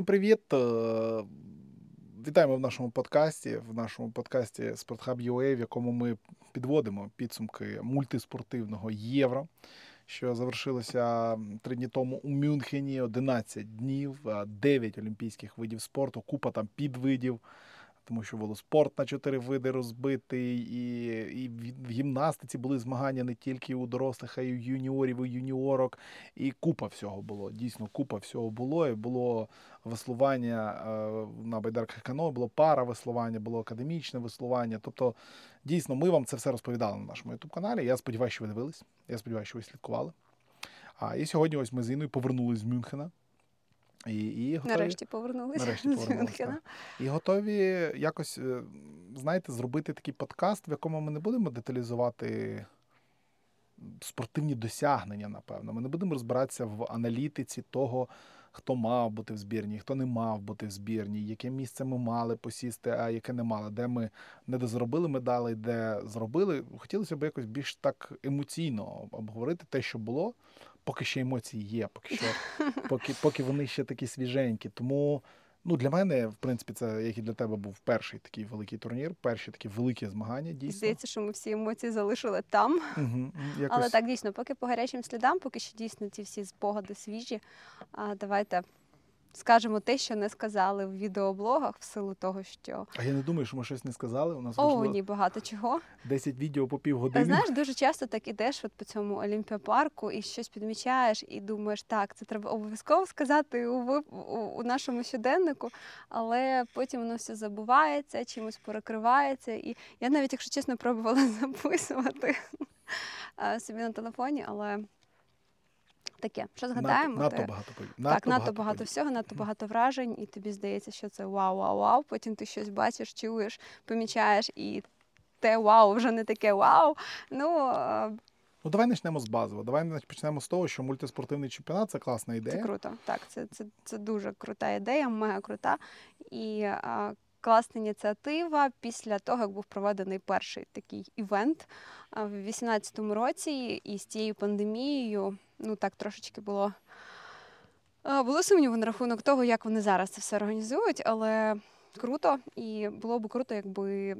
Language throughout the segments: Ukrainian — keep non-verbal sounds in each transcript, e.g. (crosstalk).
Всім привіт! Е, вітаємо в нашому подкасті, в нашому подкасті SportHub.ua, в якому ми підводимо підсумки мультиспортивного євро, що завершилося три дні тому у Мюнхені 11 днів, 9 олімпійських видів спорту, купа там підвидів тому що велоспорт на чотири види розбитий, і і в гімнастиці були змагання не тільки у дорослих, а й у юніорів, і юніорок. І купа всього було. Дійсно, купа всього було. І було веслування е, на байдарках кано, було пара веслування, було академічне веслування. Тобто, дійсно, ми вам це все розповідали на нашому youtube каналі. Я сподіваюся, що ви дивились. Я сподіваюся, що ви слідкували. А і сьогодні ось ми з Іною повернулись з Мюнхена. І, і готові, Нарешті повернулися. Нарешті (laughs) повернулися. І готові якось, е, знаєте, зробити такий подкаст, в якому ми не будемо деталізувати спортивні досягнення, напевно. Ми не будемо розбиратися в аналітиці того, хто мав бути в збірні, хто не мав бути в збірні, яке місце ми мали посісти, а яке не мали, де ми не дозробили медалей, де зробили. Хотілося б якось більш так емоційно обговорити те, що було поки ще емоції є, поки що, (laughs) поки, поки вони ще такі свіженькі. Тому ну, для мене, в принципі, це як і для тебе був перший такий великий турнір, перші такі великі змагання. Дійсно. Здається, що ми всі емоції залишили там. Угу, якось... Але так дійсно, поки по гарячим слідам, поки що дійсно ці всі спогади свіжі. А, Давайте скажемо те, що не сказали в відеоблогах, в силу того, що. А я не думаю, що ми щось не сказали. У нас О, вийшло ні, багато чого. 10 відео по півгодини. Знаєш, дуже часто так ідеш от по цьому Олімпіапарку і щось підмічаєш, і думаєш, так, це треба обов'язково сказати у, у, у нашому щоденнику, але потім воно все забувається, чимось перекривається. І я навіть, якщо чесно, пробувала (laughs) записувати собі на телефоні, але таке. Що згадаємо? Надто, надто багато надто Так, надто багато, багато всього, надто багато вражень, і тобі здається, що це вау-вау-вау. Потім ти щось бачиш, чуєш, помічаєш, і те вау вже не таке вау. Ну, Ну, давай почнемо з базового. Давай почнемо з того, що мультиспортивний чемпіонат це класна ідея. Це круто. Так, це це, це дуже крута ідея, мега крута. І а, класна ініціатива після того, як був проведений перший такий івент в 2018 році, і з цією пандемією ну так трошечки було. Було сумніву на рахунок того, як вони зараз це все організують, але круто, і було б круто, якби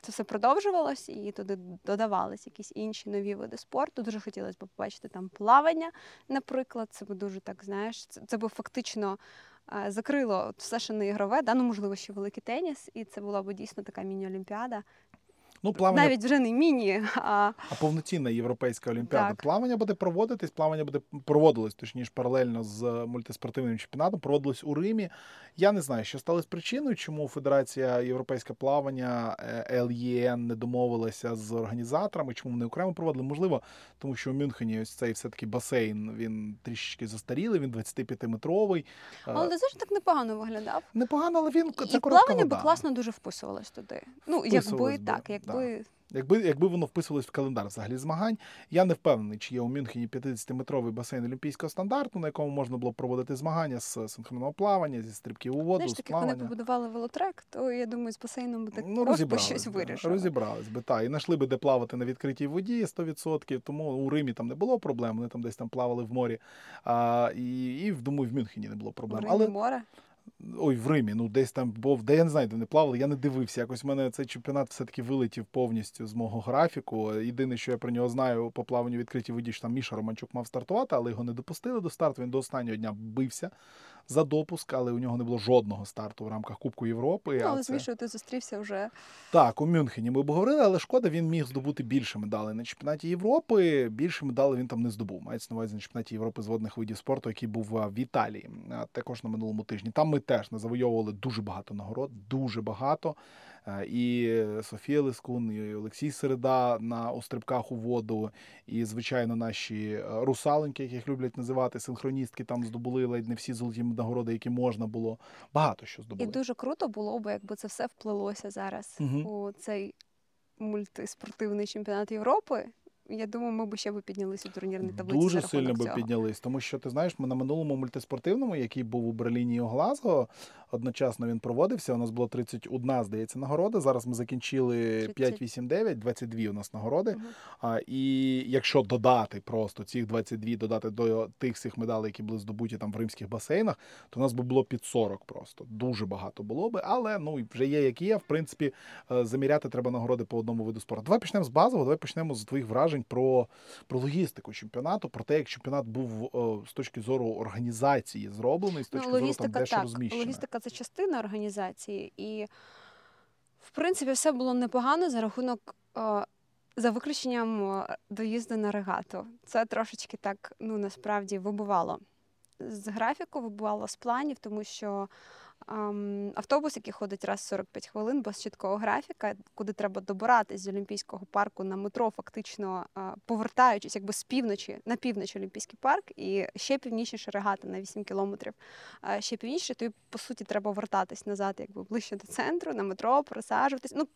це все продовжувалось і туди додавались якісь інші нові види спорту. Дуже хотілося б побачити там плавання, наприклад. Це би дуже так, знаєш, це, це би фактично закрило все, що не ігрове, да, ну можливо, ще великий теніс, і це була б дійсно така міні-олімпіада. Ну, плавання... Навіть вже не міні, а А повноцінна європейська олімпіада. Так. Плавання буде проводитись, плавання буде проводилось, точніше, паралельно з мультиспортивним чемпіонатом, проводилось у Римі. Я не знаю, що сталося причиною, чому Федерація Європейське плавання ЛЄН не домовилася з організаторами, чому вони окремо проводили. Можливо, тому що у Мюнхені ось цей все-таки басейн він трішечки застарілий, він 25-метровий. Але ти знаєш, так непогано виглядав. Непогано, але він це І плавання би класно дуже вписувалось туди. Ну, якби так, якби. Да. Якби якби воно вписувалось в календар взагалі змагань, я не впевнений, чи є у Мюнхені 50-метровий басейн олімпійського стандарту, на якому можна було проводити змагання з синхронного плавання, зі стрибків у воду. Знаєш, з плавання. Як вони побудували велотрек, то я думаю, з басейном так ну, просто щось вирішили. Розібрались би так. І знайшли би де плавати на відкритій воді 100%, Тому у Римі там не було проблем. Вони там десь там плавали в морі. А, І і думаю, в Мюнхені не було проблем. В Римі Але море. Ой, в Римі, ну десь там був, де я не знаю, де не плавали, я не дивився. Якось в мене цей чемпіонат все-таки вилетів повністю з мого графіку. Єдине, що я про нього знаю, по плаванню відкритій воді, що там Міша Романчук мав стартувати, але його не допустили до старту. Він до останнього дня бився за допуск, але у нього не було жодного старту в рамках Кубку Європи. Ну, але це... ти зустрівся вже. Так, у Мюнхені ми обговорили, але шкода, він міг здобути більше медалей на чемпіонаті Європи. Більше медалей він там не здобув. Мається на увазі на чемпіонаті Європи з водних видів спорту, який був в Італії, також на минулому тижні. Там ми теж не завойовували дуже багато нагород, дуже багато. Е, і Софія Лискун, і Олексій Середа на острибках у воду, і, звичайно, наші е, русаленьки, яких люблять називати синхроністки, там здобули ледь не всі золоті нагороди, які можна було. Багато що здобули. І дуже круто було б, якби це все вплилося зараз угу. у цей мультиспортивний чемпіонат Європи. Я думаю, ми б ще б піднялися у турнірній таблиці. Дуже за сильно би піднялись, тому що ти знаєш, ми на минулому мультиспортивному, який був у Берліні і у Глазго, одночасно він проводився. У нас було 31, здається, нагорода. Зараз ми закінчили 5-8-9, 22 у нас нагороди. Мгм. А, і якщо додати просто цих 22, додати до тих всіх медалей, які були здобуті там в римських басейнах, то у нас би було під 40 просто. Дуже багато було би, але ну вже є, як є. В принципі, е, заміряти треба нагороди по одному виду спорту. Давай почнемо з базового, давай почнемо з твоїх вражень про, про логістику чемпіонату, про те, як чемпіонат був е, з точки зору організації зроблений, з точки Ну, зору там, де що розміщено. Логістика це частина організації, і в принципі все було непогано за рахунок. е, За виключенням е, доїзду на регату. Це трошечки так ну насправді вибивало з графіку, вибивало з планів, тому що автобус, який ходить раз в 45 хвилин, без чіткого графіка, куди треба добиратись з Олімпійського парку на метро, фактично повертаючись якби з півночі на північ Олімпійський парк, і ще північніше регата на 8 кілометрів. Ще північніше, тобі по суті треба вертатись назад, якби ближче до центру, на метро, просаджуватись. Ну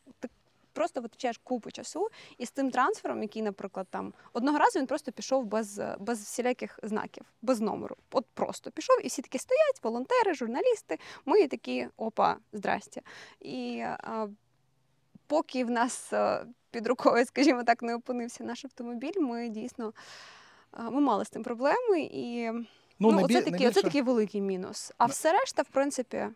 просто витрачаєш купу часу, і з тим трансфером, який, наприклад, там одного разу він просто пішов без, е, без всіляких знаків, без номеру. От просто пішов, і всі такі стоять, волонтери, журналісти. Ми такі опа, здрасте. І а, поки в нас під рукою, скажімо так, не опинився наш автомобіль, ми дійсно ми мали з цим проблеми. І ну, найбі- оце, такий, найбільше- оце такий великий мінус. А все решта, в принципі,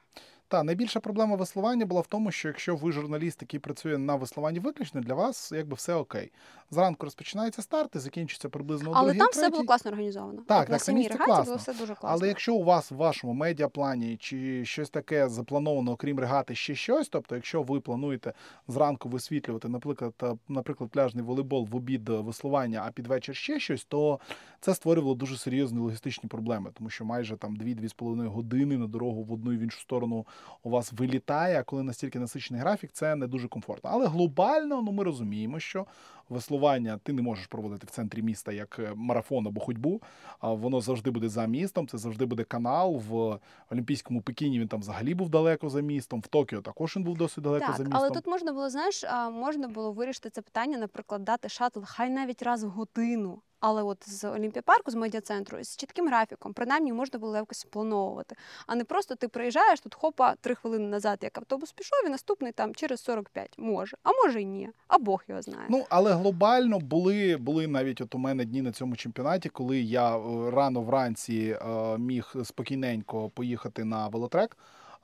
Та найбільша проблема веслування була в тому, що якщо ви журналіст, який працює на веслуванні виключно, для вас якби все окей. Зранку розпочинається старт і закінчиться приблизно але другій, там все було класно організовано. Так, на так, на самій місці регаті класно. було все дуже класно. Але якщо у вас в вашому медіаплані чи щось таке заплановано, окрім регати, ще щось, тобто, якщо ви плануєте зранку висвітлювати, наприклад, наприклад, пляжний волейбол в обід е, веслування, а під вечір ще щось, то це створювало дуже серйозні логістичні проблеми, тому що майже там 2-2,5 години на дорогу в одну і в іншу сторону у вас вилітає. Коли настільки насичений графік, це не дуже комфортно. Але глобально, ну ми розуміємо, що веслування ти не можеш проводити в центрі міста як е, марафон або ходьбу. А воно завжди буде за містом. Це завжди буде канал в Олімпійському Пекіні. Він там взагалі був далеко за містом. В Токіо також він був досить далеко так, за містом. але тут можна було, знаєш, можна було вирішити це питання, наприклад, дати шатл, хай навіть раз в годину. Але от з Олімпіапарку, з медіа-центру, з чітким графіком, принаймні можна було якось сплановувати. А не просто ти приїжджаєш, тут хопа, три хвилини назад, як автобус пішов, і наступний там через 45. Може, а може й ні. А Бог його знає. Ну але глобально були, були навіть от у мене дні на цьому чемпіонаті, коли я е, рано вранці е, міг спокійненько поїхати на велотрек,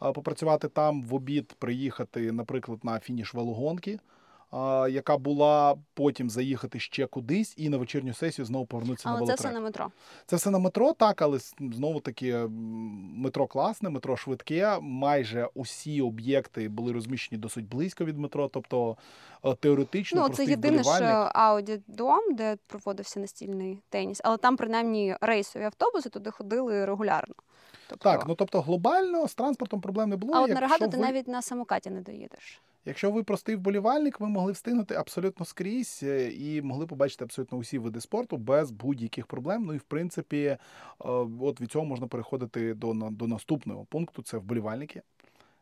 е, попрацювати там в обід, приїхати, наприклад, на фініш велогонки. Яка була потім заїхати ще кудись і на вечірню сесію знову повернутися на але це все на метро. Це все на метро, так, але знову таки метро класне, метро швидке. Майже усі об'єкти були розміщені досить близько від метро. Тобто е, теоретично Ну, це єдине вболівальник- аудіодом, де проводився настільний теніс, але там принаймні рейсові автобуси туди ходили регулярно. Тобто, Так, ну тобто глобально з транспортом проблем не було. а от на регату ти навіть на самокаті не доїдеш. Якщо ви простий вболівальник, ви могли встигнути абсолютно скрізь е, і могли побачити абсолютно усі види спорту без будь-яких проблем. Ну і в принципі, е, от від цього можна переходити до, до наступного пункту: це вболівальники.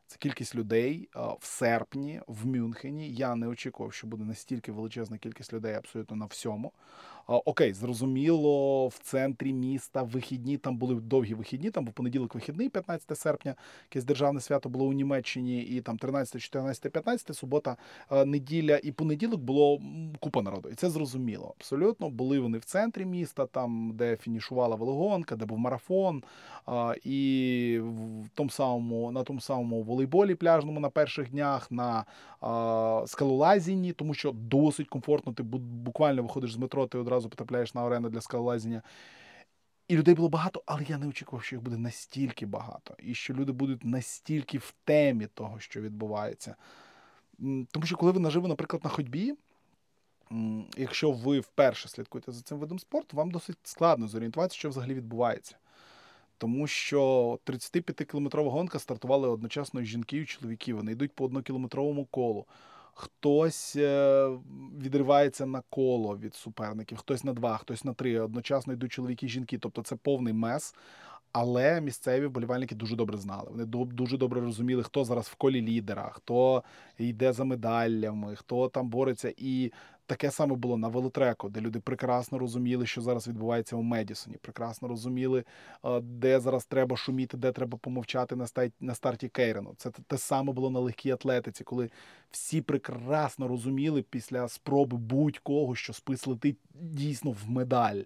Це кількість людей е, в серпні в Мюнхені. Я не очікував, що буде настільки величезна кількість людей абсолютно на всьому. Окей, зрозуміло, в центрі міста вихідні там були довгі вихідні. Там був понеділок вихідний, 15 серпня, якесь державне свято було у Німеччині, і там 13, 14, 15, субота, е, неділя і понеділок було купа народу. І це зрозуміло. Абсолютно були вони в центрі міста, там де фінішувала велогонка, де був марафон. І в тому самому на тому самому волейболі пляжному на перших днях, на скалолазінні, тому що досить комфортно. Ти буквально виходиш з метро, ти одразу потрапляєш на арену для скалолазіння. І людей було багато, але я не очікував, що їх буде настільки багато, і що люди будуть настільки в темі того, що відбувається. Тому що коли ви наживо, наприклад, на ходьбі, якщо ви вперше слідкуєте за цим видом спорту, вам досить складно зорієнтуватися, що взагалі відбувається. Тому що 35-кілометрова гонка стартували одночасно і жінки, і чоловіки. Вони йдуть по однокілометровому колу. Хтось е, відривається на коло від суперників, хтось на два, хтось на три. Одночасно йдуть чоловіки і жінки. Тобто це повний мес. Але місцеві вболівальники дуже добре знали. Вони дуже добре розуміли, хто зараз в колі лідера, хто йде за медалями, хто там бореться. І Таке саме було на велотреку, де люди прекрасно розуміли, що зараз відбувається у Медісоні, прекрасно розуміли, де зараз треба шуміти, де треба помовчати на старті, на старті Кейрену. Це те саме було на легкій атлетиці, коли всі прекрасно розуміли після спроби будь-кого, що спис летить дійсно в медаль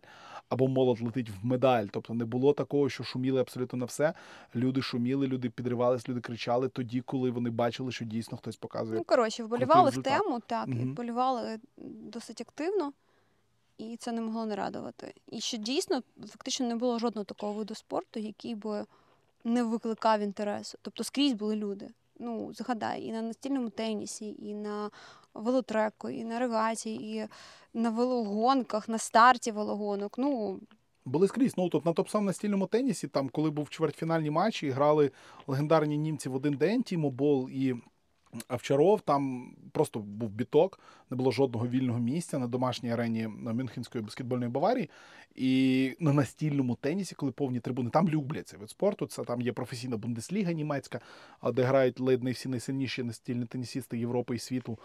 або молот летить в медаль. Тобто не було такого, що шуміли абсолютно на все. Люди шуміли, люди підривались, люди кричали тоді, коли вони бачили, що дійсно хтось показує. Ну коротше, вболівали в тему, так угу. і вболівали досить активно. І це не могло не радувати. І що дійсно фактично не було жодного такого виду спорту, який би не викликав інтересу. Тобто скрізь були люди. Ну, згадай, і на настільному тенісі, і на велотреку, і на регаті, і на велогонках, на старті велогонок. Ну, були скрізь. Ну тут на топ сам настільному тенісі, там, коли був чвертьфінальні матчі, грали легендарні німці в один день, Тімо Бол і Овчаров, там просто був біток, не було жодного вільного місця на домашній арені Мюнхенської баскетбольної Баварії. І на настільному тенісі, коли повні трибуни, там люблять цей вид спорту. Це там є професійна бундесліга німецька, де грають ледь не всі найсильніші настільні тенісісти Європи і світу.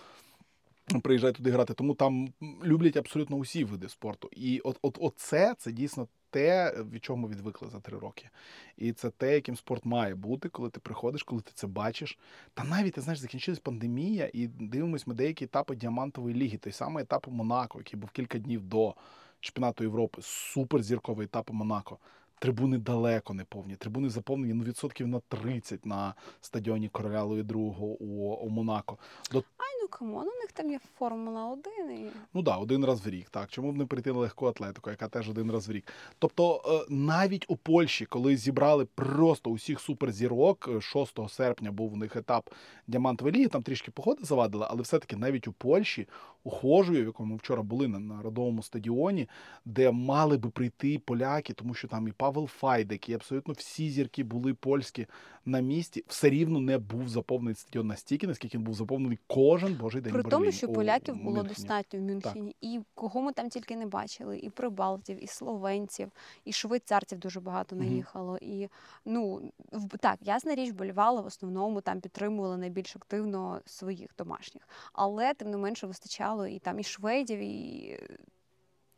Приїжджають туди грати, тому там люблять абсолютно усі види спорту. І от, от, от це, це дійсно те, від чого ми відвикли за три роки. І це те, яким спорт має бути, коли ти приходиш, коли ти це бачиш. Та навіть ти знаєш, закінчилась пандемія, і дивимось ми деякі етапи діамантової ліги, той самий етап Монако, який був кілька днів до чемпіонату Європи, суперзірковий етап Монако. Трибуни далеко не повні. Трибуни заповнені ну, відсотків на 30 на стадіоні Короля Луї II у, у Монако. До... Ай, ну come on, у них там є Формула 1. І... Ну так, да, один раз в рік. Так, чому б не прийти на легку атлетику, яка теж один раз в рік. Тобто, е, навіть у Польщі, коли зібрали просто усіх суперзірок, 6 е, серпня був у них етап Діамантової ліги, там трішки погода завадила, але все-таки навіть у Польщі, у в якому ми вчора були на народовому стадіоні, де мали би прийти поляки, тому що там і Павел Файдек, і абсолютно всі зірки були польські на місці, все рівно не був заповнений стадіон настільки, наскільки він був заповнений кожен божий день. При тому, що поляків було Мюнхені. достатньо в Мюнхені, так. і кого ми там тільки не бачили, і прибалтів, і словенців, і швейцарців дуже багато наїхало. Mm-hmm. І ну так, ясна річ, болівали в основному там підтримували найбільш активно своїх домашніх, але тим не менше вистачало і там і шведів, і.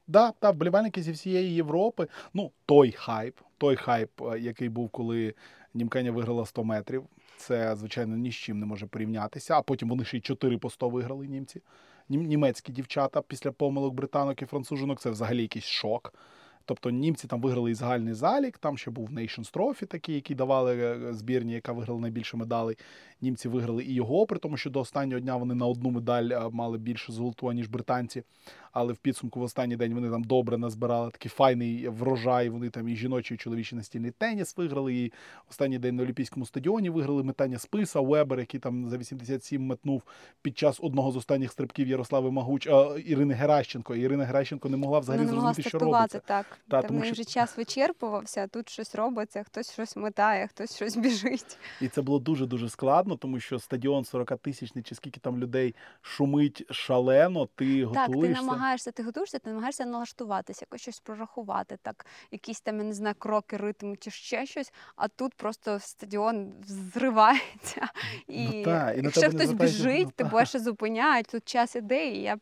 Да, та вболівальники зі всієї Європи. Ну, той хайп, той хайп, е, який був, коли Німкеня виграла 100 метрів. Це, звичайно, ні з чим не може порівнятися. А потім вони ще й 4 по 100 виграли німці. Німецькі дівчата після помилок британок і француженок. це взагалі якийсь шок. Тобто німці там виграли і загальний залік, там ще був Nations Trophy такий, який давали е, збірні, яка виграла найбільше медалей. Німці виграли і його, при тому, що до останнього дня вони на одну медаль е, мали більше золоту, ніж британці. Але в підсумку в останній день вони там добре назбирали такий файний врожай. Вони там і жіночий і чоловічий настільний теніс виграли. І останній день на Олімпійському стадіоні виграли метання списа. Вебер, який там за 87 метнув під час одного з останніх стрибків Ярослави Магуч а, Ірини Геращенко. Ірина Геращенко не могла взагалі не зрозуміти, що робиться. так. Та, тому що... вже час вичерпувався, а тут щось робиться, хтось щось метає, хтось щось (laughs) біжить. І це було дуже дуже складно, тому що стадіон 40 тисячний, чи скільки там людей шумить шалено. Ти так, ти намагаєшся, ти готуєшся, ти намагаєшся налаштуватися, якось щось прорахувати, так якісь там я не знаю, кроки, ритм чи ще щось. А тут просто стадіон зривається, і, ну, та, і якщо хтось біжить, ну, тебе ще зупиняють. Тут час іде, і я.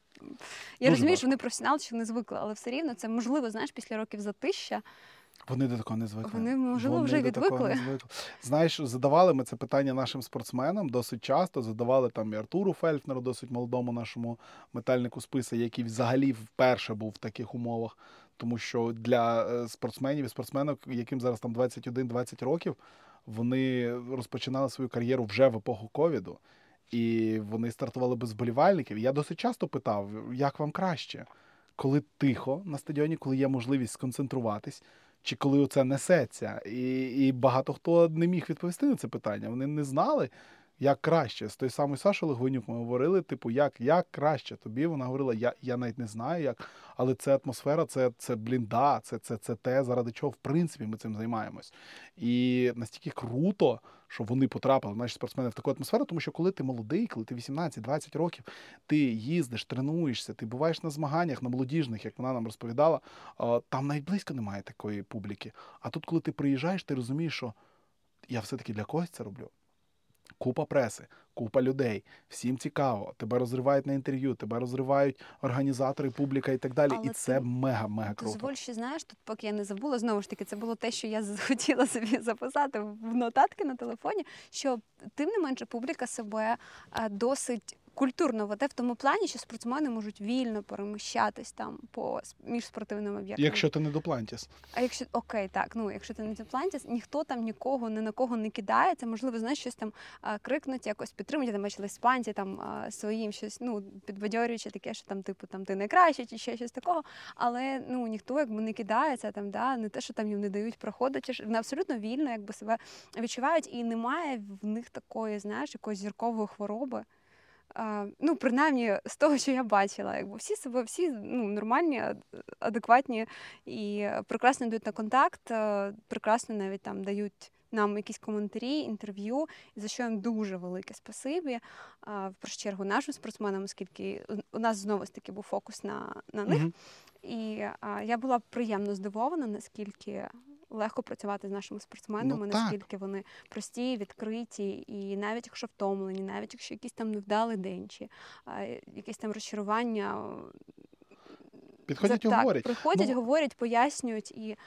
Я розумію, що вони професіонали, що вони звикли, але все рівно це можливо, знаєш, після років затища. Вони до такого не звикли. Вони, можливо, Вони вже відвикли. звикли. Знаєш, задавали ми це питання нашим спортсменам досить часто. Задавали там і Артуру Фельфнеру, досить молодому нашому метальнику списа, який взагалі вперше був в таких умовах. Тому що для е, спортсменів і спортсменок, яким зараз там 21-20 років, вони розпочинали свою кар'єру вже в епоху ковіду. І вони стартували без болівальників. Я досить часто питав, як вам краще, коли тихо на стадіоні, коли є можливість сконцентруватись, чи коли оце несеться. І і багато хто не міг відповісти на це питання. Вони не знали, як краще. З той самий Сашою Логвинюк ми говорили, типу, як як краще тобі. Вона говорила, я я навіть не знаю, як, але це атмосфера, це це блін, да, це, це, це те, заради чого в принципі ми цим займаємось. І настільки круто, що вони потрапили, наші спортсмени, в таку атмосферу, тому що коли ти молодий, коли ти 18-20 років, ти їздиш, тренуєшся, ти буваєш на змаганнях, на молодіжних, як вона нам розповідала, там навіть близько немає такої публіки. А тут, коли ти приїжджаєш, ти розумієш, що я все-таки для когось це роблю. Купа преси, купа людей, всім цікаво. Тебе розривають на інтерв'ю, тебе розривають організатори, публіка і так далі. Але і це мега-мега круто. Дозволь, ще знаєш, тут поки я не забула, знову ж таки, це було те, що я (laughs) хотіла собі записати в нотатки на телефоні. Що тим не менше публіка себе е, досить культурно веде в тому плані, що спортсмени можуть вільно переміщатись там по між спортивними об'єктами. Якщо ти не дуплантіс. А якщо окей, так ну якщо ти не дуплантіс, ніхто там нікого ні на кого не кидається, можливо, знаєш, щось там а, крикнуть, якось підтримують. Я там бачила іспанці там а, своїм щось, ну підбадьорюючи таке, що там, типу, там ти найкраще, чи ще щось такого. Але ну ніхто якби не кидається там, да, не те, що там їм не дають проходити, вони абсолютно вільно, якби себе відчувають, і немає в них такої, знаєш, якоїсь зіркової хвороби. Ну, принаймні, з того, що я бачила, якби всі себе, всі ну, нормальні, адекватні і прекрасно йдуть на контакт, прекрасно навіть там дають нам якісь коментарі, інтерв'ю, за що їм дуже велике спасибі. В першу чергу нашим спортсменам, оскільки у нас знову ж таки був фокус на на них. Mm-hmm. І а, я була приємно здивована, наскільки легко працювати з нашими спортсменами, ну, наскільки вони прості, відкриті, і навіть якщо втомлені, навіть якщо якийсь там невдалий день, чи а, якесь там розчарування. Підходять і говорять. Приходять, ну, говорять, пояснюють і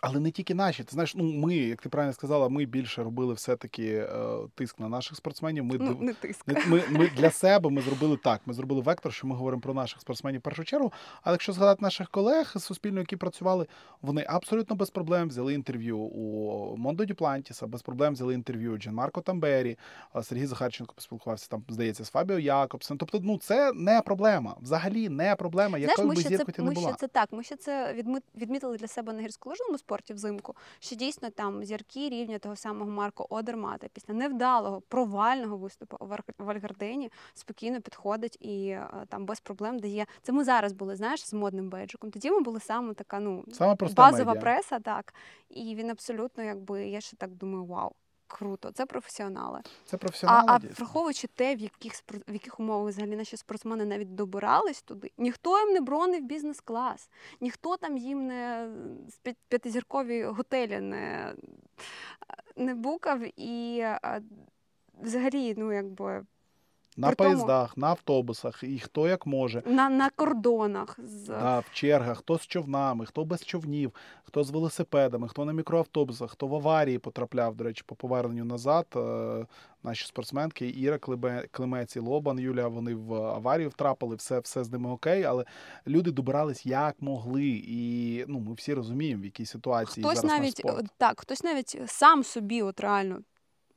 але не тільки наші. Ти знаєш, ну ми, як ти правильно сказала, ми більше робили все-таки е, тиск на наших спортсменів. Ми ну, не тиск. Ми, ми, ми для себе ми зробили так. Ми зробили вектор, що ми говоримо про наших спортсменів в першу чергу. Але якщо згадати наших колег з Суспільного, які працювали, вони абсолютно без проблем взяли інтерв'ю у Мондо Дюплантіса, без проблем взяли інтерв'ю Джан Марко Тамбері, Сергій Захарченко поспілкувався там, здається, з Фабіо Якобсен. Тобто, ну це не проблема. Взагалі не проблема. Якою би зіркою не була. Ми ще це так. Ми ще це відмітили для себе на гірськолижному спорті взимку, що дійсно там зірки рівня того самого Марко Одермата після невдалого провального виступу у Вальгардині спокійно підходить і е, там без проблем дає. Це ми зараз були, знаєш, з модним бейджиком. Тоді ми були саме така, ну саме базова медіа. преса, так. І він абсолютно, якби я ще так думаю, вау. Круто, це професіонали. Це професіонали. А, а враховуючи те, в яких в яких умовах взагалі наші спортсмени навіть добирались туди, ніхто їм не бронив бізнес-клас, ніхто там їм не п'ятизіркові готелі не не букав і взагалі, ну якби на При поїздах, на автобусах, і хто як може. На на кордонах. З... Да, в чергах, хто з човнами, хто без човнів, хто з велосипедами, хто на мікроавтобусах, хто в аварії потрапляв, до речі, по поверненню назад. Е, наші спортсменки Іра Клемець і Лобан, Юля, вони в аварію втрапили, все все з ними окей, але люди добирались як могли. І ну, ми всі розуміємо, в якій ситуації хтось зараз навіть наш спорт. так, хтось навіть сам собі, от реально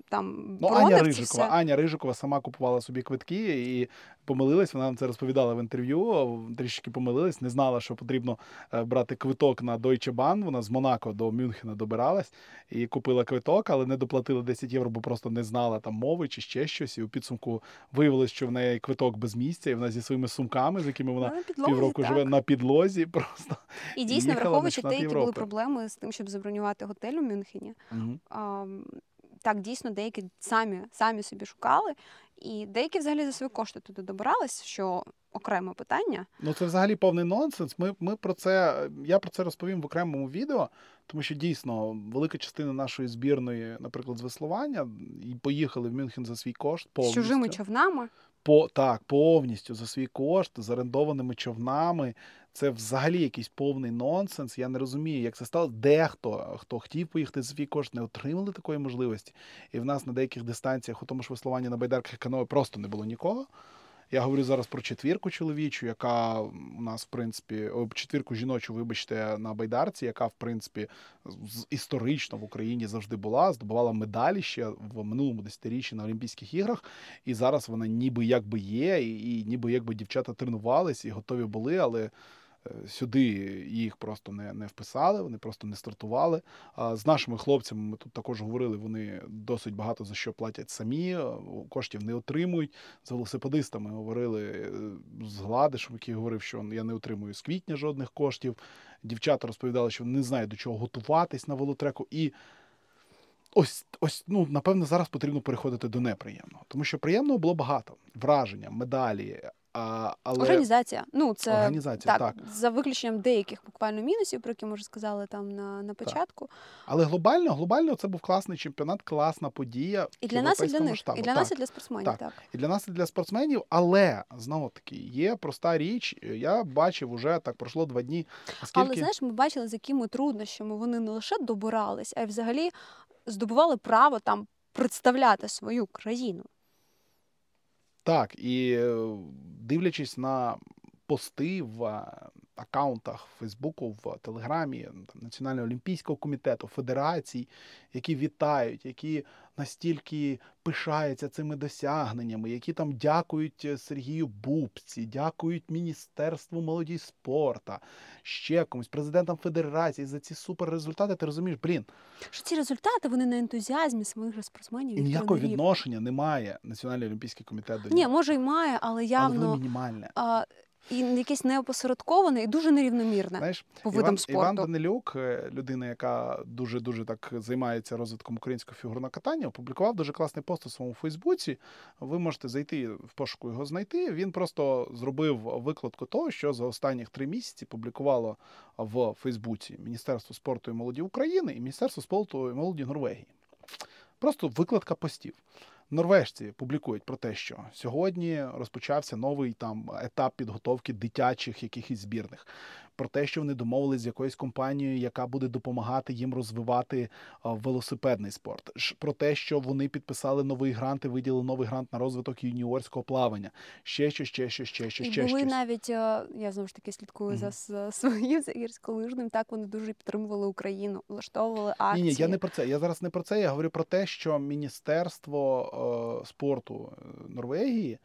там ну, Аня Рижикова. Аня Рижикова сама купувала собі квитки і помилилась. Вона нам це розповідала в інтерв'ю. Трішки помилилась, не знала, що потрібно е, брати квиток на Deutsche Bahn. Вона з Монако до Мюнхена добиралась і купила квиток, але не доплатила 10 євро, бо просто не знала там мови чи ще щось. І у підсумку виявилось, що в неї квиток без місця, і вона зі своїми сумками, з якими вона підлозі, півроку так. живе на підлозі. Просто і дійсно, враховуючи те, які були проблеми з тим, щоб забронювати готель у Мюнхені. Угу. А, так дійсно деякі самі самі собі шукали, і деякі взагалі за свої кошти туди добирались, що окреме питання. Ну це взагалі повний нонсенс. Ми ми про це я про це розповім в окремому відео, тому що дійсно велика частина нашої збірної, наприклад, з веслування, і поїхали в Мюнхен за свій кошт повністю. З чужими човнами. По так, повністю за свій кошт, з орендованими човнами. Це взагалі якийсь повний нонсенс. Я не розумію, як це стало. Дехто, хто хотів поїхати за свій кошт, не отримали такої можливості. І в нас на деяких дистанціях, у тому ж веслуванні на байдарках каної просто не було нікого. Я говорю зараз про четвірку чоловічу, яка у нас, в принципі, четвірку жіночу, вибачте, на байдарці, яка, в принципі, історично в Україні завжди була, здобувала медалі ще в минулому десятиріччі на Олімпійських іграх. І зараз вона ніби якби є, і, і ніби якби дівчата тренувалися і готові були, але. Сюди їх просто не не вписали, вони просто не стартували. З нашими хлопцями ми тут також говорили, вони досить багато за що платять самі, е, коштів не отримують. З велосипедистами говорили е, з Гладишем, який говорив, що я не отримую з квітня жодних коштів. Дівчата розповідали, що не знають до чого готуватись на велотреку. І ось ось, ну, напевно, зараз потрібно переходити до неприємного, тому що приємного було багато враження, медалі А, але... Організація. Ну, це Організація, так, так. за виключенням деяких буквально мінусів, про які ми вже сказали там на, на початку. Але глобально, глобально це був класний чемпіонат, класна подія. І для нас, і для них, масштабу. і для так. нас, і для спортсменів. Так. Так. І для нас, і для спортсменів, але знову таки є проста річ. Я бачив уже так пройшло два дні. Наскільки Але знаєш, ми бачили, з якими труднощами вони не лише добирались, а й взагалі здобували право там представляти свою країну. Так, і е, дивлячись на пости в акаунтах Фейсбуку, в Телеграмі там, Національного олімпійського комітету, федерацій, які вітають, які настільки пишаються цими досягненнями, які там дякують е, Сергію Бубці, дякують Міністерству молоді і спорта, ще комусь, президентам федерації за ці суперрезультати. Ти розумієш, блін, Що ці результати вони на ентузіазмі самих спортсменів і ніякого відношення немає Національний олімпійський комітет до Ні, може й має, але але воно мінімальне. а, і якесь неопосередковане і дуже нерівномірне Знаєш, по видам Іван, спорту. Іван Данилюк, е, людина, яка дуже дуже так займається розвитком українського фігурного катання, опублікував дуже класний пост у своєму Фейсбуці. Ви можете зайти в пошуку його знайти. Він просто зробив викладку того, що за останніх три місяці публікувало в Фейсбуці Міністерство спорту і молоді України і Міністерство спорту і молоді Норвегії. Просто викладка постів. Норвежці публікують про те, що сьогодні розпочався новий там етап підготовки дитячих якихось збірних. Про те, що вони домовились з якоюсь компанією, яка буде допомагати їм розвивати велосипедний спорт. Про те, що вони підписали новий грант і виділили новий грант на розвиток юніорського плавання. Ще щось, ще щось, ще щось, І ще були щось. навіть, е, я знову ж таки слідкую за, Мгм. за своїм за гірськолижним, так вони дуже підтримували Україну, влаштовували Ні, акції. ні, я не про це. Я зараз не про це. Я говорю про те, що Міністерство е, спорту е, Норвегії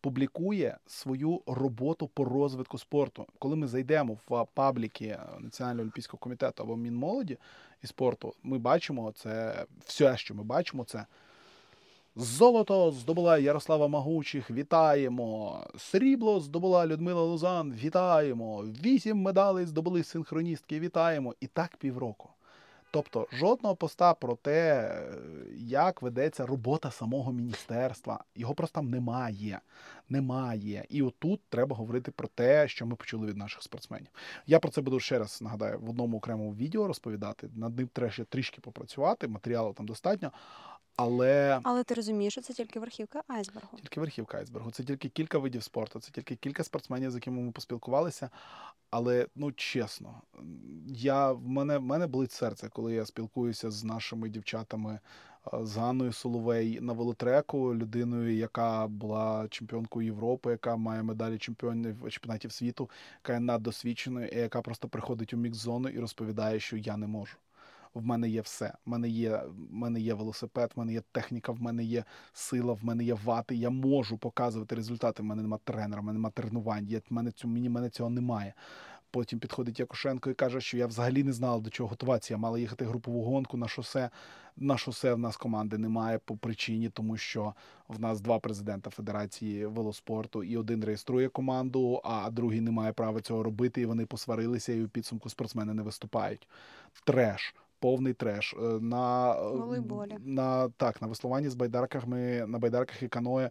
публікує свою роботу по розвитку спорту. Коли ми зайдемо в пабліки Національного олімпійського комітету або Мінмолоді і спорту, ми бачимо це все, що ми бачимо, це. Золото здобула Ярослава Магучих, вітаємо. Срібло здобула Людмила Лузан, вітаємо. Вісім медалей здобули синхроністки, вітаємо. І так півроку. Тобто жодного поста про те, як ведеться робота самого міністерства. Його просто немає. Немає. І отут треба говорити про те, що ми почули від наших спортсменів. Я про це буду ще раз нагадаю в одному окремому відео розповідати. Над ним треба ще трішки попрацювати, матеріалу там достатньо. Але Але ти розумієш, що це тільки верхівка айсбергу. тільки верхівка айсбергу. Це тільки кілька видів спорту, це тільки кілька спортсменів, з якими ми поспілкувалися. Але ну чесно, я в мене в мене болить серце, коли я спілкуюся з нашими дівчатами, е, з Ганною Соловей на велотреку, людиною, яка була чемпіонкою Європи, яка має медалі чемпіонів чемпіонатів світу, яка є наддосвідченою, і яка просто приходить у мікс-зону і розповідає, що я не можу. В мене є все. В мене є, в мене є велосипед, в мене є техніка, в мене є сила, в мене є вати. Я можу показувати результати. В мене немає тренера, в мене немає тренувань. Я, в мене, цю, мені мене цього немає. Потім підходить Якушенко і каже, що я взагалі не знала, до чого готуватися. Я мала їхати групову гонку на шосе. На шосе в нас команди немає по причині, тому що в нас два президента Федерації велоспорту, і один реєструє команду, а другий не має права цього робити. І вони посварилися, і у підсумку спортсмени не виступають. Треш. Повний треш Е, на е, Волейболі. на так на веслуванні з байдарками на байдарках і каное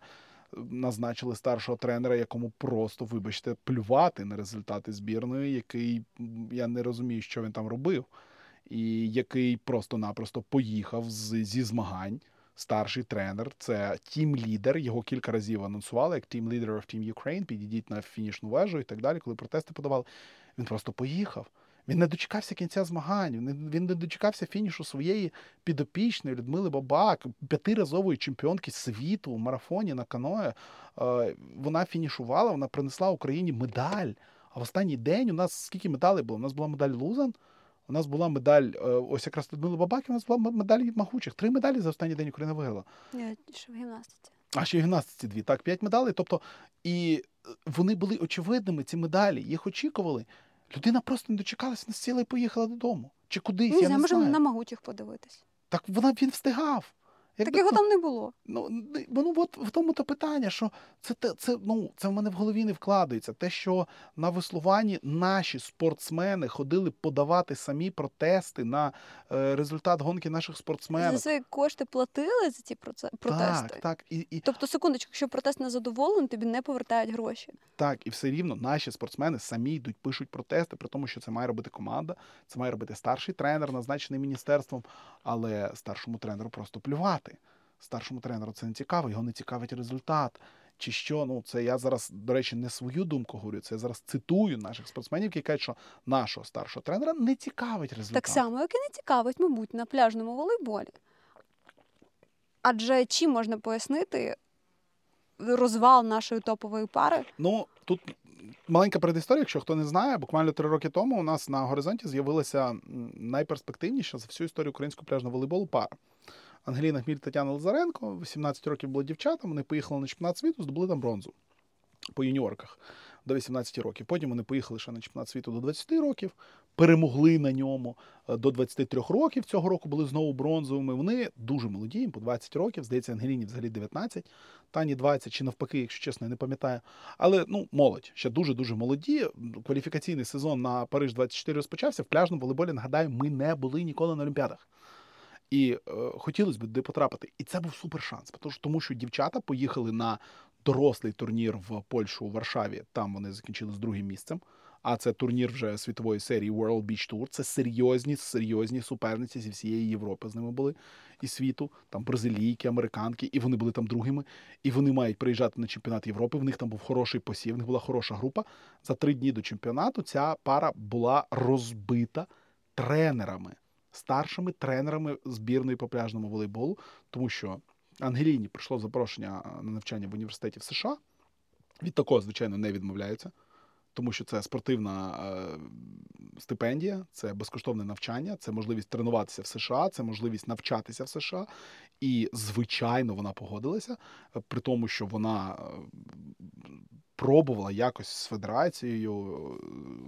назначили старшого тренера, якому просто, вибачте, плювати на результати збірної, який я не розумію, що він там робив, і який просто-напросто поїхав з, зі змагань. Старший тренер, це тім-лідер. Його кілька разів анонсували як Leader of Team Ukraine, підійдіть на фінішну вежу і так далі, коли протести подавали. Він просто поїхав. Він не дочекався кінця змагань. Він не, дочекався фінішу своєї підопічної Людмили Бабак, п'ятиразової чемпіонки світу у марафоні на каное. Е, Вона фінішувала, вона принесла Україні медаль. А в останній день у нас скільки медалей було? У нас була медаль Лузан, у нас була медаль, е, ось якраз Людмили Бабак, і у нас була медаль Магучих. Три медалі за останній день Україна виграла. Ще в гімнастиці. А ще в гімнастиці дві. Так, п'ять медалей. Тобто, і е, вони були очевидними, ці медалі, їх очікували. Людина просто не дочекалася, не сіла і поїхала додому. Чи кудись, Ні, я не може можемо на могучих подивитись. Так вона він встигав. Так його там не було. Ну, ну от в тому то питання, що це, це, ну, це в мене в голові не вкладається. Те, що на веслуванні наші спортсмени ходили подавати самі протести на е, результат гонки наших спортсменів. За свої кошти платили за ці протести. Так, так, і, і, Тобто, секундочку, якщо протест не задоволений, тобі не повертають гроші. так, і все рівно наші спортсмени самі йдуть, пишуть протести, при тому, що це має робити команда, це має робити старший тренер, назначений міністерством, але старшому тренеру просто плювати. Старшому тренеру це не цікаво, його не цікавить результат. Чи що, ну це я зараз, до речі, не свою думку говорю. Це я зараз цитую наших спортсменів, які кажуть, що нашого старшого тренера не цікавить результат. Так само, як і не цікавить, мабуть, на пляжному волейболі. Адже чим можна пояснити розвал нашої топової пари? Ну тут маленька предісторія, якщо хто не знає, буквально три роки тому у нас на горизонті з'явилася найперспективніша за всю історію українського пляжного волейболу пара. Ангеліна Хміль, Тетяна Лазаренко, 18 років було дівчата, вони поїхали на чемпіонат світу, здобули там бронзу по юніорках до 18 років. Потім вони поїхали ще на чемпіонат світу до 20 років, перемогли на ньому е, до 23 років. Цього року були знову бронзовими. Вони дуже молоді, їм по 20 років. Здається, Ангеліні взагалі 19, Тані 20, чи навпаки, якщо чесно, я не пам'ятаю. Але ну, молодь, ще дуже-дуже молоді. Кваліфікаційний сезон на Париж 24 розпочався. В пляжному волейболі, нагадаю, ми не були ніколи на Олімпіадах. І е, хотілося б туди потрапити. І це був супер шанс, тому що, дівчата поїхали на дорослий турнір в Польщу у Варшаві. Там вони закінчили з другим місцем. А це турнір вже світової серії World Beach Tour. Це серйозні, серйозні суперниці зі всієї Європи з ними були і світу. Там бразилійки, американки, і вони були там другими. І вони мають приїжджати на чемпіонат Європи. В них там був хороший посів, в них була хороша група. За три дні до чемпіонату ця пара була розбита тренерами, старшими тренерами збірної по пляжному волейболу, тому що Ангеліні прийшло запрошення на навчання в університеті в США. Від такого, звичайно, не відмовляються, тому що це спортивна е, стипендія, це безкоштовне навчання, це можливість тренуватися в США, це можливість навчатися в США. І, звичайно, вона погодилася, при тому, що вона е, пробувала якось з федерацією е,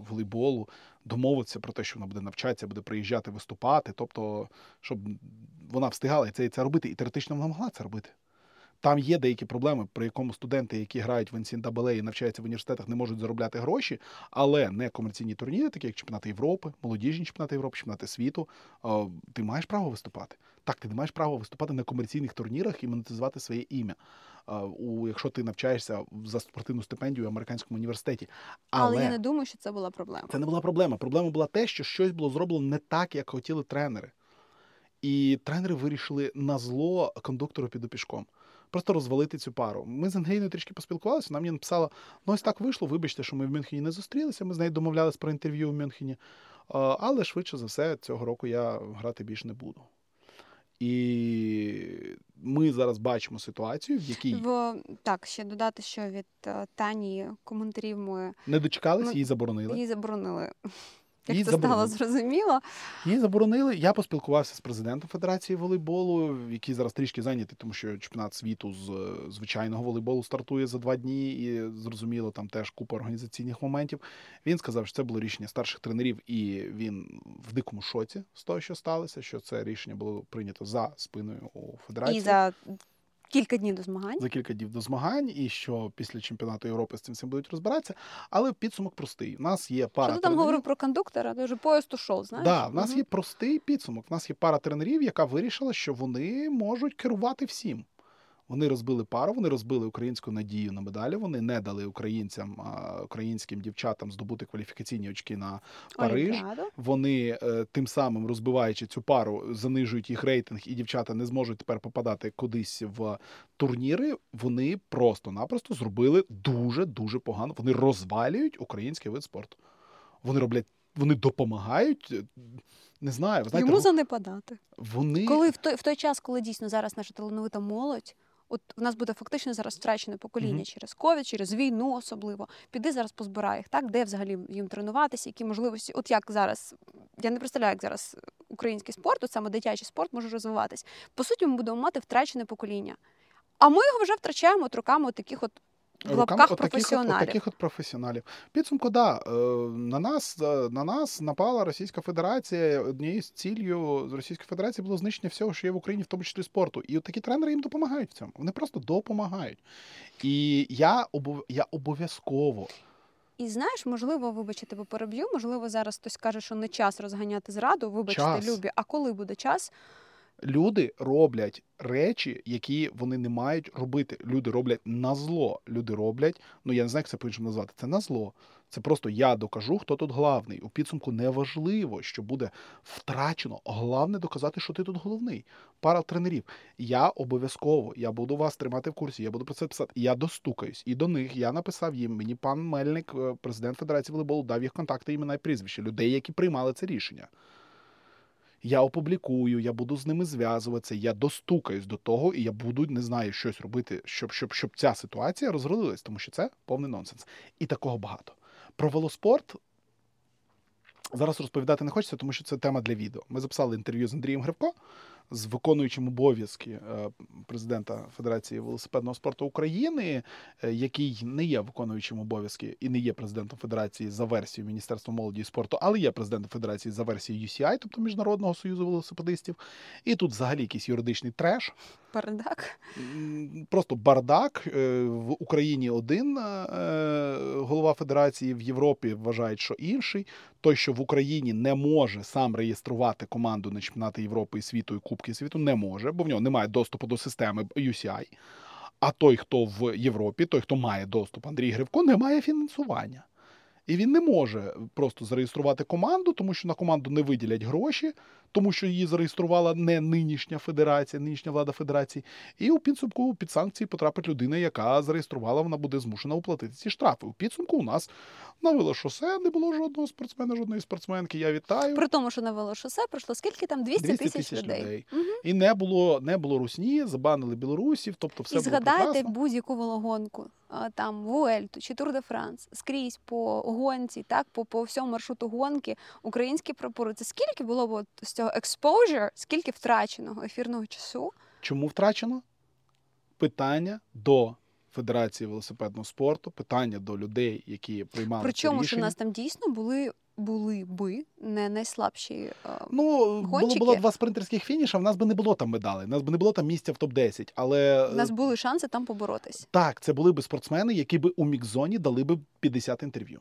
волейболу домовитися про те, що вона буде навчатися, буде приїжджати виступати. Тобто, щоб вона встигала і це, і це робити, і теоретично вона могла це робити. Там є деякі проблеми, при якому студенти, які грають в NCAA і навчаються в університетах, не можуть заробляти гроші, але не комерційні турніри, такі як чемпіонати Європи, молодіжні чемпіонати Європи, чемпіонати світу. Ти маєш право виступати. Так, ти не маєш право виступати на комерційних турнірах і монетизувати своє ім'я. У якщо ти навчаєшся за спортивну стипендію в американському університеті, Але, я не думаю, що це була проблема. це не була проблема. Проблема була те, що щось було зроблено не так, як хотіли тренери. І тренери вирішили на зло кондуктору піду пішком. Просто розвалити цю пару. Ми з Ангеліною трішки поспілкувалися. Вона мені написала: ну ось так вийшло. Вибачте, що ми в Мюнхені не зустрілися. Ми з нею домовлялись про інтерв'ю в Мюнхені. Але швидше за все, цього року я грати більше не буду. І ми зараз бачимо ситуацію, в якій В так, ще додати, що від е, Тані коментарів ми не дочекались, Ну, її заборонили. її заборонили. Як це стало зрозуміло. Її заборонили. Я поспілкувався з президентом Федерації волейболу, який зараз трішки зайнятий, тому що чемпіонат світу з е, звичайного волейболу стартує за два дні, і зрозуміло, там теж купа організаційних моментів. Він сказав, що це було рішення старших тренерів, і він в дикому шоці з того, що сталося, що це рішення було прийнято за спиною у федерації. І за кілька днів до змагань. за кілька днів до змагань, і що після чемпіонату Європи з цим всім будуть розбиратися. Але підсумок простий. У нас є пара Що ти там тренерів- говорив про кондуктора? Дуже поїзд ушов, знаєш? Да, в нас угу. є простий підсумок. В нас є пара тренерів, яка вирішила, що вони можуть керувати всім. Вони розбили пару, вони розбили українську надію на медалі. Вони не дали українцям, українським дівчатам здобути кваліфікаційні очки на Париж. Олімпіаду. Вони е, тим самим розбиваючи цю пару, занижують їх рейтинг, і дівчата не зможуть тепер попадати кудись в турніри. Вони просто-напросто зробили дуже дуже погано. Вони розвалюють український вид спорту. Вони роблять, вони допомагають. е, Не знаю, знаєте, Йому ру- занепадати. вони Коли в той, в той час, коли дійсно зараз наша талановита молодь, от в нас буде фактично зараз втрачене покоління Мгм. через ковід, через війну особливо. Піди зараз позбирай їх, так? Де взагалі їм тренуватися, які можливості? От як зараз, я не представляю, як зараз український спорт, от саме дитячий спорт може розвиватись. По суті, ми будемо мати втрачене покоління. А ми його вже втрачаємо от роками от таких от в лапках от таких от, професіоналів. от таких от професіоналів. Підсумку, да, е, на нас е, на нас напала Російська Федерація. Однією з ціллю з Російської Федерації було знищення всього, що є в Україні, в тому числі спорту. І от такі тренери їм допомагають в цьому. Вони просто допомагають. І я обов- я обов'язково. І знаєш, можливо, вибачте, тебе переб'ю. Можливо, зараз хтось каже, що не час розганяти зраду. Вибачте, Час. любі. А коли буде час? Люди роблять речі, які вони не мають робити. Люди роблять на зло. Люди роблять, ну я не знаю, як це по-іншому назвати. Це на зло. Це просто я докажу, хто тут главний. У підсумку не важливо, що буде втрачено. Головне доказати, що ти тут головний. Пара тренерів. Я обов'язково, я буду вас тримати в курсі, я буду про це писати. Я достукаюсь і до них. Я написав їм. Мені пан Мельник, е, президент Федерації волейболу, дав їх контакти, імена і прізвища людей, які приймали це рішення. Я опублікую, я буду з ними зв'язуватися, я достукаюсь до того, і я буду не знаю щось робити, щоб, щоб, щоб ця ситуація розродилась, тому що це повний нонсенс. І такого багато. Про велоспорт зараз розповідати не хочеться, тому що це тема для відео. Ми записали інтерв'ю з Андрієм Гривко, з виконуючим обов'язки е, президента Федерації велосипедного спорту України, е, який не є виконуючим обов'язки і не є президентом Федерації за версією Міністерства молоді і спорту, але є президентом Федерації за версією UCI, тобто Міжнародного союзу велосипедистів. І тут взагалі якийсь юридичний треш. Бардак. Просто бардак. Е, В Україні один голова федерації, в Європі вважають, що інший. Той, що в Україні не може сам реєструвати команду на чемпіонати Європи і світу і Кубки світу, не може, бо в нього немає доступу до системи UCI. А той, хто в Європі, той, хто має доступ, Андрій Гривко, не має фінансування. І він не може просто зареєструвати команду, тому що на команду не виділять гроші, тому що її зареєструвала не нинішня федерація, нинішня влада федерації. І у підсумку під санкції потрапить людина, яка зареєструвала, вона буде змушена оплатити ці штрафи. У підсумку у нас на велошосе не було жодного спортсмена, жодної спортсменки. Я вітаю. При тому, що на велошосе пройшло скільки там 200, 200 тисяч тисяч людей. людей. Мгм. І не було, не було русні, забанили білорусів, тобто все І згадайте будь-яку велогонку, а, там Вуельту чи Тур де Франс, скрізь по гонці, так по, по всьому маршруту гонки, українські прапори. Це скільки було б от з цього exposure, скільки втраченого ефірного часу? Чому втрачено? Питання до Федерації велосипедного спорту, питання до людей, які приймали Причому, що у нас там дійсно були, були би не найслабші. е, Ну, було, було два спринтерських фініша, в нас би не було там медалей, в нас би не було там місця в топ-10. Але У нас були шанси там поборотись. так, це були би спортсмени, які би у мікзоні дали би 50 інтерв'ю.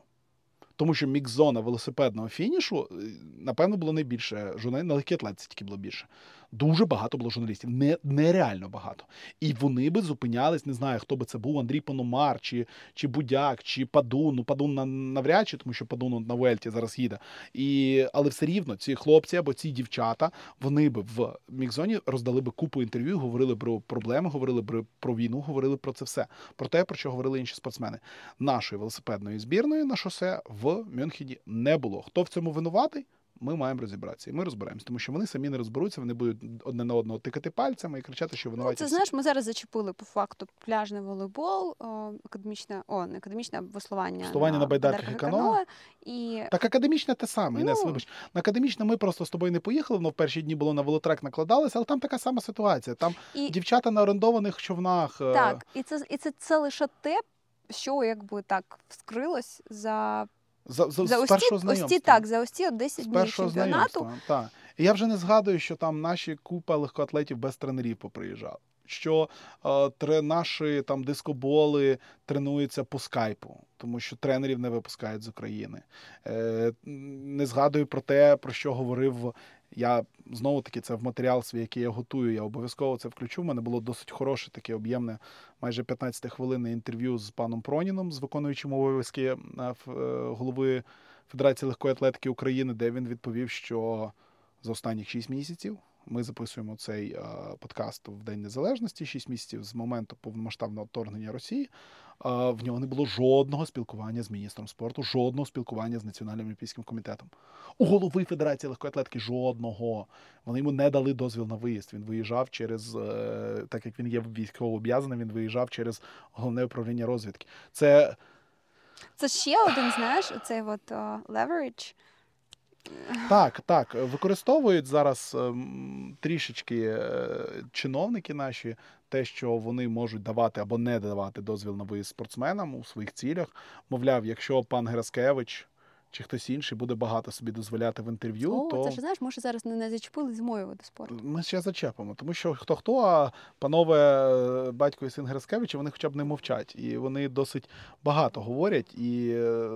Тому що мікзона велосипедного фінішу, е, напевно, було найбільше журналістів, на легкій атлетиці тільки було більше. Дуже багато було журналістів, не, нереально багато. І вони би зупинялись, не знаю, хто би це був, Андрій Пономар, чи, чи Будяк, чи Падун. Ну, Падун на- навряд чи, тому що Падун на Вельті зараз їде. І, але все рівно ці хлопці або ці дівчата, вони би в мікзоні роздали би купу інтерв'ю, говорили про проблеми, говорили б про війну, говорили про це все. Про те, про що говорили інші спортсмени. Нашої велосипедної збірної на шосе в Мюнхені не було. Хто в цьому винуватий? Ми маємо розібратися, і ми розберемося, тому що вони самі не розберуться, вони будуть одне на одного тикати пальцями і кричати, що Ну, винуваті. це всі. знаєш, ми зараз зачепили по факту пляжний волейбол, о, академічне, о, не академічне веслування, Веслування на байдарках і каное. І Так академічне те саме, Інес, Ну. вибач. На академічне ми просто з тобою не поїхали, воно в перші дні було на велотрек накладалося, але там така сама ситуація. Там І- дівчата на орендованих човнах. е, Так, і це і це, це лише те, що якби так вскрилось за, за, за, за з ось, першого ось знайомства. ці так, за ось ці от 10 з днів чемпіонату. Так. І я вже не згадую, що там наші купа легкоатлетів без тренерів поприїжджали. Що е, три наші там дискоболи тренуються по скайпу, тому що тренерів не випускають з України. Е, не згадую про те, про що говорив. Я знову таки це в матеріал свій, який я готую. Я обов'язково це включу. У мене було досить хороше, таке об'ємне, майже 15 хвилинне інтерв'ю з паном Проніном, з виконуючим обов'язки е, е, голови Федерації легкої атлетики України, де він відповів, що за останніх 6 місяців ми записуємо цей е, подкаст в День Незалежності, 6 місяців з моменту повномасштабного вторгнення Росії. е, В нього не було жодного спілкування з міністром спорту, жодного спілкування з Національним олімпійським комітетом. У голови Федерації легкої атлетики жодного. Вони йому не дали дозвіл на виїзд. Він виїжджав через, е, так як він є військовооб'язаним, він виїжджав через головне управління розвідки. Це Це ще один, знаєш, оцей от о, leverage, Так, так. Використовують зараз ем, трішечки е, чиновники наші те, що вони можуть давати або не давати дозвіл на виїзд спортсменам у своїх цілях. Мовляв, якщо пан Гераскевич чи хтось інший буде багато собі дозволяти в інтерв'ю, О, то це ж знаєш, може зараз не, не зачепили з моєї виду спорту. ми ще зачепимо. Тому що хто хто, а панове е, батько і син Гераскевича, вони хоча б не мовчать. І вони досить багато говорять. І е,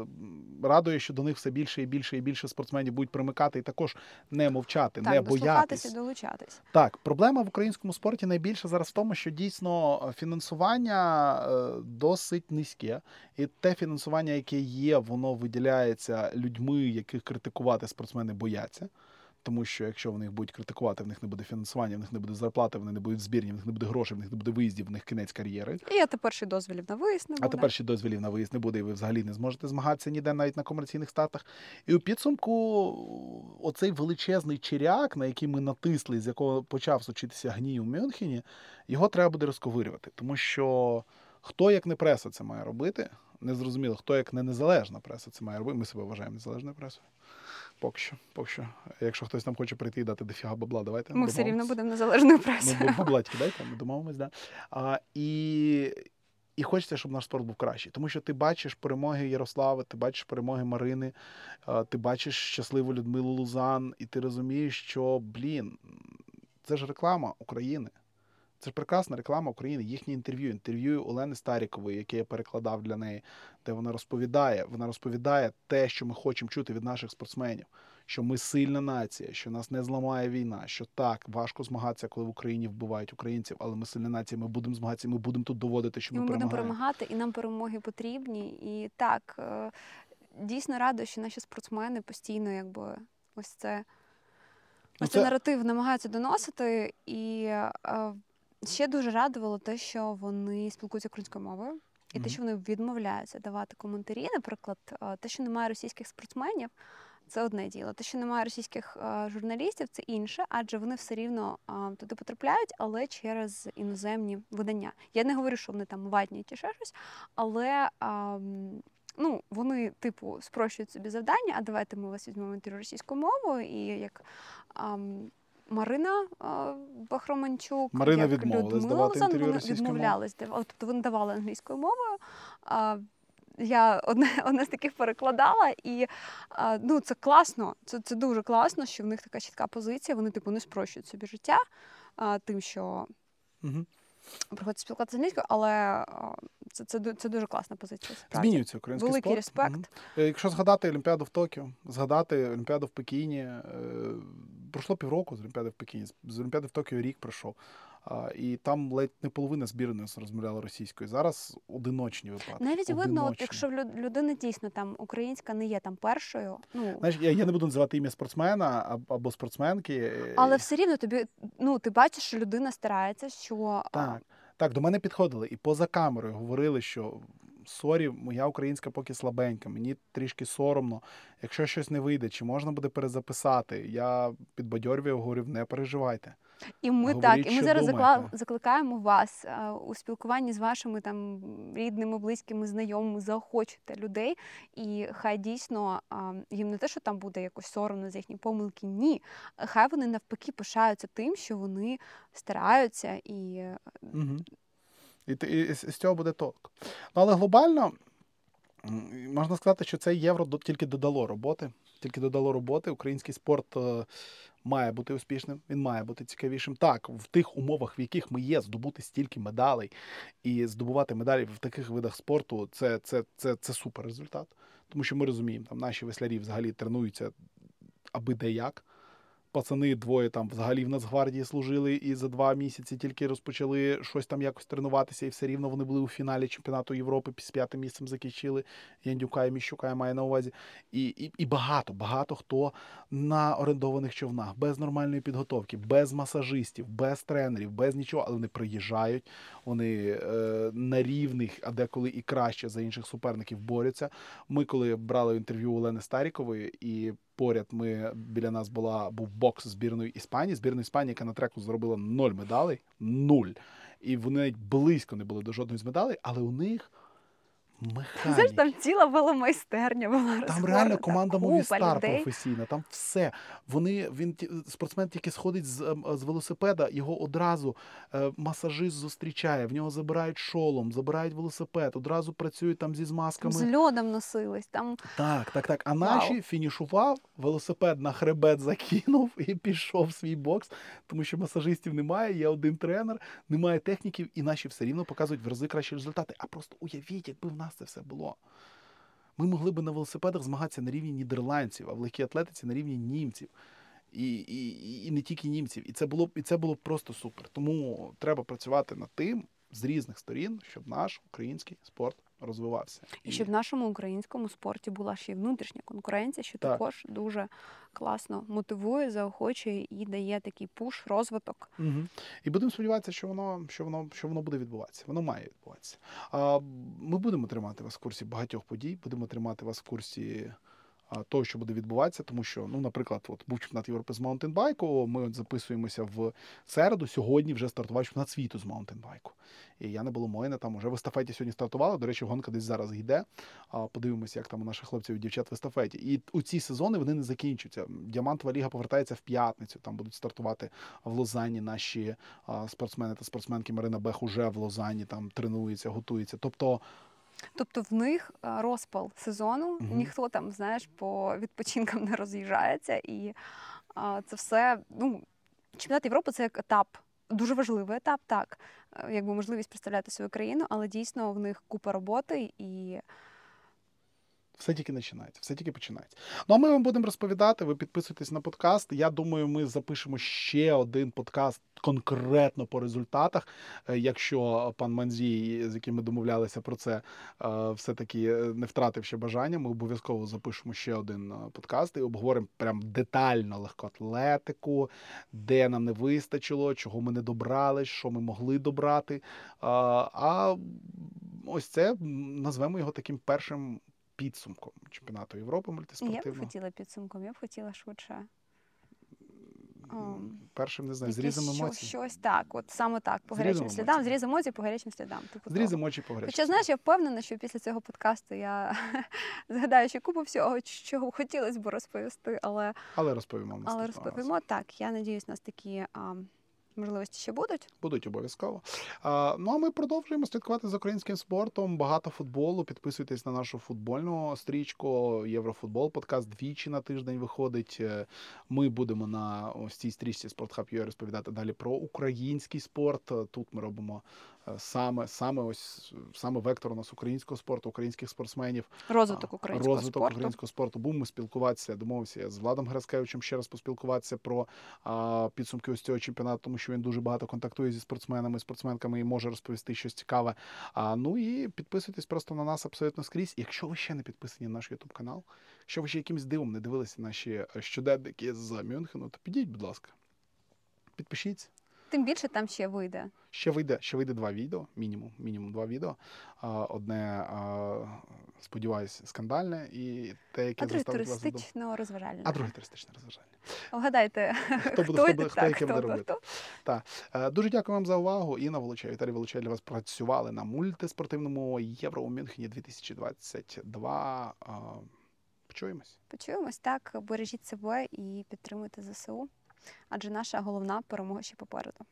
радує, що до них все більше і більше і більше спортсменів будуть примикати і також не мовчати, Так, не боятись. долучатись. Так, проблема в українському спорті найбільше зараз в тому, що дійсно фінансування е, досить низьке, і те фінансування, яке є, воно виділяється людьми, яких критикувати спортсмени бояться. Тому що якщо вони їх будуть критикувати, в них не буде фінансування, в них не буде зарплати, вони не будуть збірні, в них не буде грошей, в них не буде виїздів, в них кінець кар'єри. І я тепер ще дозволів на виїзд не буде. А тепер ще дозволів на виїзд не буде, і ви взагалі не зможете змагатися ніде, навіть на комерційних стартах. І у підсумку оцей величезний чиряк, на який ми натисли, з якого почав сучитися гній у Мюнхені, його треба буде розковирювати. Тому що хто як не преса це має робити, незрозуміло, хто як не незалежна преса це має робити. Ми себе вважаємо незалежною пресою. Поки що, поки що. Якщо хтось нам хоче прийти і дати дофіга бабла, давайте. Ми все рівно будемо незалежною пресою. Ну, бабладьки (laughs) дайте, ми домовимось, да. А, і, і хочеться, щоб наш спорт був кращий. Тому що ти бачиш перемоги Ярослави, ти бачиш перемоги Марини, ти бачиш щасливу Людмилу Лузан, і ти розумієш, що, блін, це ж реклама України. Це ж прекрасна реклама України, їхнє інтерв'ю, інтерв'ю Олени Старікової, яке я перекладав для неї, де вона розповідає, вона розповідає те, що ми хочемо чути від наших спортсменів, що ми сильна нація, що нас не зламає війна, що так, важко змагатися, коли в Україні вбивають українців, але ми сильна нація, ми будемо змагатися, ми будемо тут доводити, що ми, ми будемо перемагати, і нам перемоги потрібні. І так, е, дійсно радо, що наші спортсмени постійно, якби ось це. Ну, Ось це- цей наратив намагаються доносити, і е, ще дуже радувало те, що вони спілкуються українською мовою, і Мгм. те, що вони відмовляються давати коментарі. Наприклад, е, те, що немає російських спортсменів, це одне діло. Те, що немає російських е, журналістів, це інше, адже вони все рівно е, туди потрапляють, але через іноземні видання. Я не говорю, що вони там ватні чи ще щось, але. Ну, вони, типу, спрощують собі завдання, а давайте ми вас візьмемо інтерв'ю російською мовою, і як ам, Марина Бахроманчук, Марина як відмовилась Людмила давати інтерв'ю вони відмовлялись, тобто вони давали англійською мовою. Я одне, (laughs) одне з таких перекладала, і ну, це класно, це, це дуже класно, що в них така чітка позиція. Вони типу не спрощують собі життя тим, що Мгм. Приходять спілкуватися англійською, але це, це, це дуже класна позиція. Справді. Змінюється український Великий спорт. респект. Е, Якщо згадати Олімпіаду в Токіо, згадати Олімпіаду в Пекіні, е, пройшло півроку з Олімпіади в Пекіні, з- з Олімпіади в Токіо рік пройшов. А, і там ледь не половина збірної розмовляла російською. Зараз одиночні випадки. Навіть видно, от, якщо в люд- людини дійсно там українська не є там першою, ну Знаєш, я, я не буду називати ім'я спортсмена або спортсменки. е, але все рівно тобі ну ти бачиш, що людина старається, що Так, так, до мене підходили і поза камерою говорили, що sorry, моя українська поки слабенька, мені трішки соромно. Якщо щось не вийде, чи можна буде перезаписати? Я підбадьорював, говорив, не переживайте. І ми Говоріть, так, і ми зараз думаєте. закликаємо вас а, у спілкуванні з вашими там рідними, близькими, знайомими, заохочуйте людей, і хай дійсно а, їм не те, що там буде якось соромно з їхні помилки, ні. Хай вони навпаки пишаються тим, що вони стараються і е, Угу. І, і, з з цього буде толк. Ну, але глобально можна сказати, що це євро тільки додало роботи. Тільки додало роботи. Український спорт е, має бути успішним, він має бути цікавішим. Так, в тих умовах, в яких ми є, здобути стільки медалей і здобувати медалі в таких видах спорту це, це, це, це супер результат. Тому що ми розуміємо, там наші веслярі взагалі тренуються аби де як. Пацани двоє там взагалі в Нацгвардії служили і за два місяці тільки розпочали щось там якось тренуватися, і все рівно вони були у фіналі чемпіонату Європи, з п'ятим місцем закінчили. Яндюка і Міщука я маю на увазі. І, і, і багато, багато хто на орендованих човнах, без нормальної підготовки, без масажистів, без тренерів, без нічого, але вони приїжджають, вони е, на рівних, а деколи і краще за інших суперників борються. Ми, коли брали інтерв'ю у Олени Старікової, і поряд ми біля нас була був бокс збірної Іспанії, збірної Іспанії, яка на треку зробила ноль медалей, нуль. І вони навіть близько не були до жодної з медалей, але у них механік. Знаєш, там ціла веломайстерня була Там реально команда людей. професійна, там все. Вони, він, спортсмен тільки сходить з, ем, з велосипеда, його одразу е, масажист зустрічає, в нього забирають шолом, забирають велосипед, одразу працюють там зі змазками. З льодом носились. Там Так, так, так. А Вау. наші фінішував, велосипед на хребет закинув (laughs) і пішов в свій бокс, тому що масажистів немає, є один тренер, немає техніків, і наші все рівно показують в рази кращі результати. А просто уявіть, якби в нас це все було. Ми могли б на велосипедах змагатися на рівні нідерландців, а в легкій атлетиці на рівні німців. І, і- і не тільки німців. І це було і це було просто супер. Тому треба працювати над тим з різних сторін, щоб наш український спорт розвивався. і щоб в нашому українському спорті була ще й внутрішня конкуренція, що Так. також дуже класно мотивує, заохочує і дає такий пуш, розвиток. Угу. І будемо сподіватися, що воно, що воно, що воно буде відбуватися. Воно має відбуватися. А, ми будемо тримати вас в курсі багатьох подій, будемо тримати вас в курсі того, що буде відбуватися, тому що, ну, наприклад, от був чемпіонат Європи з маунтинбайку. Ми от записуємося в середу. Сьогодні вже стартував чемпіонат світу з маунтинбайку. І Яна Боломойна там уже в естафеті сьогодні стартувала. До речі, гонка десь зараз йде. Подивимося, як там у наших хлопців і дівчат в естафеті. І у ці сезони вони не закінчуються. Діамантова ліга повертається в п'ятницю. Там будуть стартувати в Лозанні наші спортсмени та спортсменки Марина Бех уже в Лозанні там тренується, готується. Тобто, Тобто в них е, розпал сезону, Мгм. ніхто там, знаєш, по відпочинкам не роз'їжджається, і а, це все. Ну, чемпіонат Європи це як етап. Дуже важливий етап, так, е, якби можливість представляти свою країну, але дійсно в них купа роботи і все тільки починається, все тільки починається. Ну а ми вам будемо розповідати. Ви підписуйтесь на подкаст. Я думаю, ми запишемо ще один подкаст конкретно по результатах. Е, Якщо пан Манзій, з яким ми домовлялися про це, е, все-таки не втратив ще бажання, ми обов'язково запишемо ще один е, подкаст і обговоримо прям детально легкоатлетику, де нам не вистачило, чого ми не добрали, що ми могли добрати. А ось це назвемо його таким першим підсумком чемпіонату Європи я б хотіла підсумком, я б хотіла швидше. Першим не знаю, з Якесь що- емоцій. Щось так, от саме так, по гарячим слідам, емоцій. з емоцій, по гарячим слідам. Типу З того. різом очі погречі. Хоча, знаєш, я впевнена, що після цього подкасту я (laughs) згадаю ще купу всього, чого хотілося б розповісти, але, Але розповімо але розповімо так. Я надіюсь, у нас такі а, можливості ще будуть. Будуть обов'язково. А, ну а ми продовжуємо слідкувати за українським спортом. Багато футболу. Підписуйтесь на нашу футбольну стрічку. Єврофутбол подкаст двічі на тиждень виходить. Е, Ми будемо на ось цій стрічці Спортхаб.ua розповідати далі про український спорт. Тут ми робимо саме, саме ось саме вектор у нас українського спорту, українських спортсменів. Розвиток українського розвиток спорту. українського спорту. Будемо спілкуватися. Домовився я з Владом Граскевичем ще раз поспілкуватися про а, підсумки ось цього чемпіонату, тому що він дуже багато контактує зі спортсменами, спортсменками і може розповісти щось цікаве. А, ну і підписуйтесь просто на нас абсолютно скрізь. Якщо ви ще не підписані на наш Ютуб канал, якщо ви ще якимось дивом не дивилися наші е, щоденники з Мюнхену, то підіть, будь ласка. Підпишіться. Тим більше там ще вийде. Ще вийде, ще вийде два відео, мінімум, мінімум два відео. Одне, сподіваюсь, скандальне, і те, яке А друге туристично розважальне. А друге туристичне розважання. Вгадайте, Хто (laughs) буде- хто хто буде- хто так, яке буде робити. хто. Е, Дуже дякую вам за увагу. Інна Волочай, Віталій Волочай для вас працювали на мультиспортивному Євро у Мюнхені 2022. Почуємось. Почуємось так, бережіть себе і підтримуйте ЗСУ, адже наша головна перемога ще попереду.